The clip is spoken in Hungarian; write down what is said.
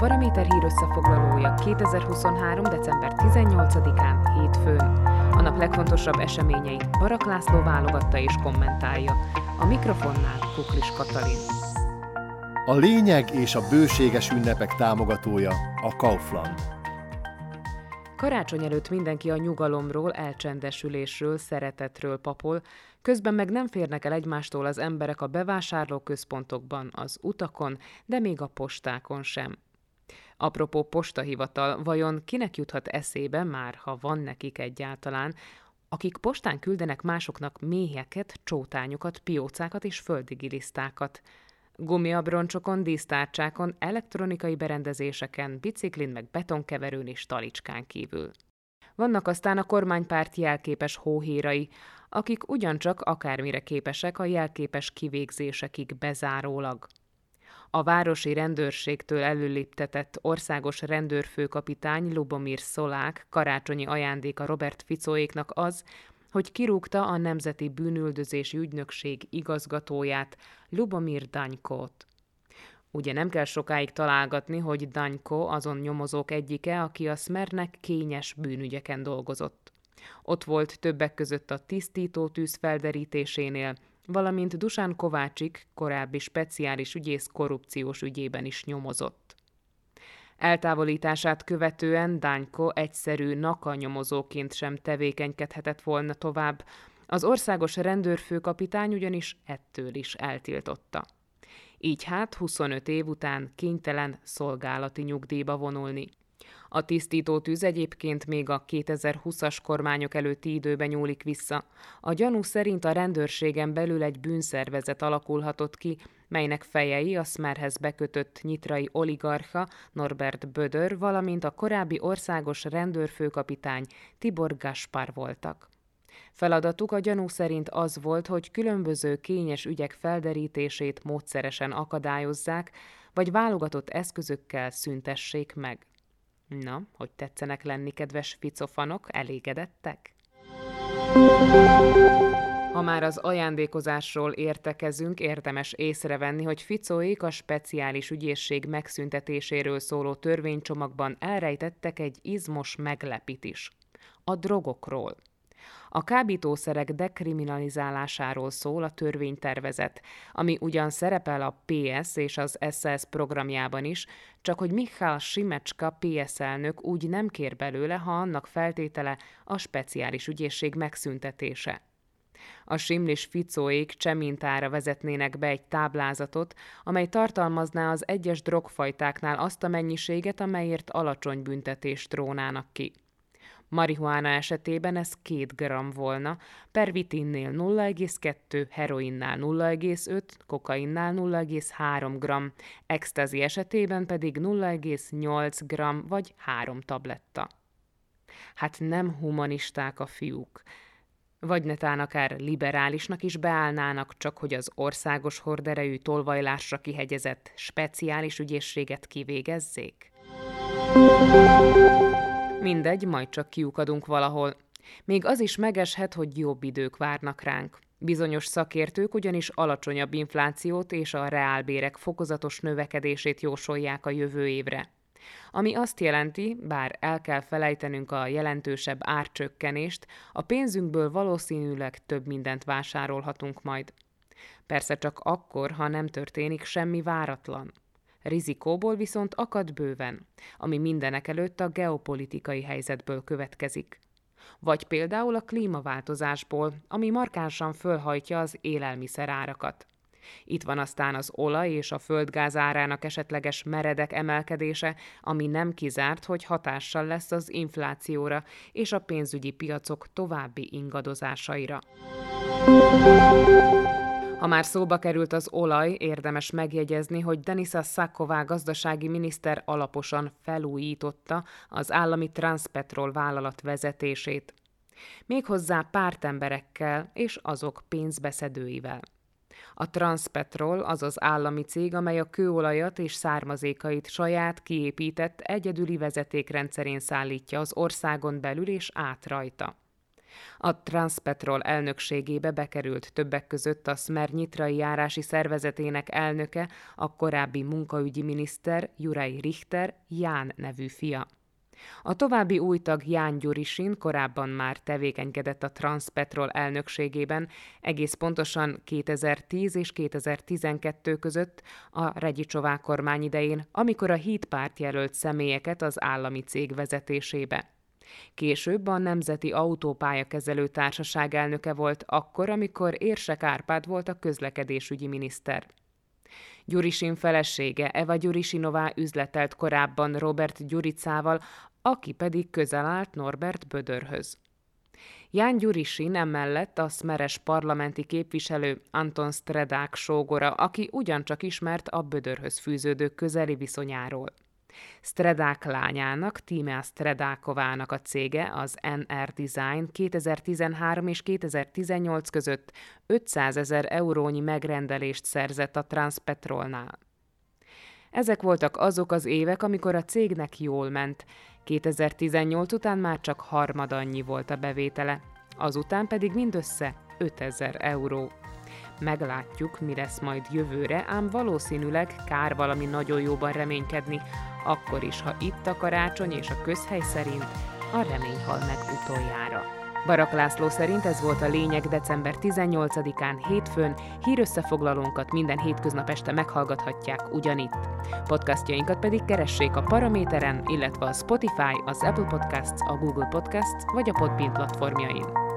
Paraméter hír összefoglalója 2023. december 18-án, hétfőn. A nap legfontosabb eseményeit Barak László válogatta és kommentálja. A mikrofonnál Kuklis Katalin. A lényeg és a bőséges ünnepek támogatója a Kaufland. Karácsony előtt mindenki a nyugalomról, elcsendesülésről, szeretetről papol, közben meg nem férnek el egymástól az emberek a bevásárlóközpontokban, az utakon, de még a postákon sem. Apropó postahivatal, vajon kinek juthat eszébe már, ha van nekik egyáltalán, akik postán küldenek másoknak méheket, csótányokat, piócákat és földigilisztákat. Gumiabroncsokon, dísztárcsákon, elektronikai berendezéseken, biciklin meg betonkeverőn és talicskán kívül. Vannak aztán a kormánypárt jelképes hóhérai, akik ugyancsak akármire képesek a jelképes kivégzésekig bezárólag. A városi rendőrségtől előléptetett országos rendőrfőkapitány Lubomir Szolák karácsonyi ajándéka Robert Ficóéknak az, hogy kirúgta a Nemzeti Bűnüldözési Ügynökség igazgatóját, Lubomir Danykót. Ugye nem kell sokáig találgatni, hogy Danyko azon nyomozók egyike, aki a Smernek kényes bűnügyeken dolgozott. Ott volt többek között a tisztító tűz felderítésénél, valamint Dusán Kovácsik, korábbi speciális ügyész korrupciós ügyében is nyomozott. Eltávolítását követően Dányko egyszerű naka nyomozóként sem tevékenykedhetett volna tovább, az országos rendőrfőkapitány ugyanis ettől is eltiltotta. Így hát 25 év után kénytelen szolgálati nyugdíjba vonulni. A tisztító tűz egyébként még a 2020-as kormányok előtti időben nyúlik vissza. A gyanú szerint a rendőrségen belül egy bűnszervezet alakulhatott ki, melynek fejei a Smerhez bekötött nyitrai oligarcha Norbert Bödör, valamint a korábbi országos rendőrfőkapitány Tibor Gaspar voltak. Feladatuk a gyanú szerint az volt, hogy különböző kényes ügyek felderítését módszeresen akadályozzák, vagy válogatott eszközökkel szüntessék meg. Na, hogy tetszenek lenni, kedves ficofanok, elégedettek? Ha már az ajándékozásról értekezünk, érdemes észrevenni, hogy Ficóék a speciális ügyészség megszüntetéséről szóló törvénycsomagban elrejtettek egy izmos meglepit is. A drogokról – a kábítószerek dekriminalizálásáról szól a törvénytervezet, ami ugyan szerepel a PS és az SS programjában is, csak hogy Michal Simecska PS elnök úgy nem kér belőle, ha annak feltétele a speciális ügyészség megszüntetése. A simlis ficóék csemintára vezetnének be egy táblázatot, amely tartalmazná az egyes drogfajtáknál azt a mennyiséget, amelyért alacsony büntetést trónának ki. Marihuána esetében ez 2 gram volna, pervitinnél 0,2, heroinnál 0,5, kokainnál 0,3 gram, extazi esetében pedig 0,8 gram vagy 3 tabletta. Hát nem humanisták a fiúk. Vagy netán akár liberálisnak is beállnának, csak hogy az országos horderejű tolvajlásra kihegyezett speciális ügyészséget kivégezzék? Mindegy, majd csak kiukadunk valahol. Még az is megeshet, hogy jobb idők várnak ránk. Bizonyos szakértők ugyanis alacsonyabb inflációt és a reálbérek fokozatos növekedését jósolják a jövő évre. Ami azt jelenti, bár el kell felejtenünk a jelentősebb árcsökkenést, a pénzünkből valószínűleg több mindent vásárolhatunk majd. Persze csak akkor, ha nem történik semmi váratlan. Rizikóból viszont akad bőven, ami mindenek előtt a geopolitikai helyzetből következik. Vagy például a klímaváltozásból, ami markánsan fölhajtja az élelmiszer árakat. Itt van aztán az olaj és a földgáz árának esetleges meredek emelkedése, ami nem kizárt, hogy hatással lesz az inflációra és a pénzügyi piacok további ingadozásaira. Ha már szóba került az olaj, érdemes megjegyezni, hogy Denisa Szaková gazdasági miniszter alaposan felújította az állami Transpetrol vállalat vezetését. Méghozzá pártemberekkel és azok pénzbeszedőivel. A Transpetrol az az állami cég, amely a kőolajat és származékait saját kiépített egyedüli vezetékrendszerén szállítja az országon belül és át rajta. A Transpetrol elnökségébe bekerült többek között a Szmernyitrai járási szervezetének elnöke, a korábbi munkaügyi miniszter Juraj Richter, Ján nevű fia. A további új tag Ján Gyurisin korábban már tevékenykedett a Transpetrol elnökségében, egész pontosan 2010 és 2012 között a Regyicsová kormány idején, amikor a Híd párt jelölt személyeket az állami cég vezetésébe. Később a Nemzeti Autópályakezelő Társaság elnöke volt akkor, amikor Érsek Árpád volt a közlekedésügyi miniszter. Gyurisin felesége Eva Gyurisinová üzletelt korábban Robert Gyuricával, aki pedig közel állt Norbert Bödörhöz. Ján Gyurisin emellett a szmeres parlamenti képviselő Anton Stredák sógora, aki ugyancsak ismert a Bödörhöz fűződő közeli viszonyáról. Stredák lányának, Tímea Stredákovának a cége, az NR Design 2013 és 2018 között 500 ezer eurónyi megrendelést szerzett a Transpetrolnál. Ezek voltak azok az évek, amikor a cégnek jól ment. 2018 után már csak harmad annyi volt a bevétele, azután pedig mindössze 5000 euró. Meglátjuk, mi lesz majd jövőre, ám valószínűleg kár valami nagyon jóban reménykedni, akkor is, ha itt a karácsony és a közhely szerint a remény hal meg utoljára. Barak László szerint ez volt a lényeg december 18-án hétfőn, hírösszefoglalónkat minden hétköznap este meghallgathatják ugyanitt. Podcastjainkat pedig keressék a Paraméteren, illetve a Spotify, az Apple Podcasts, a Google Podcasts vagy a Podbean platformjain.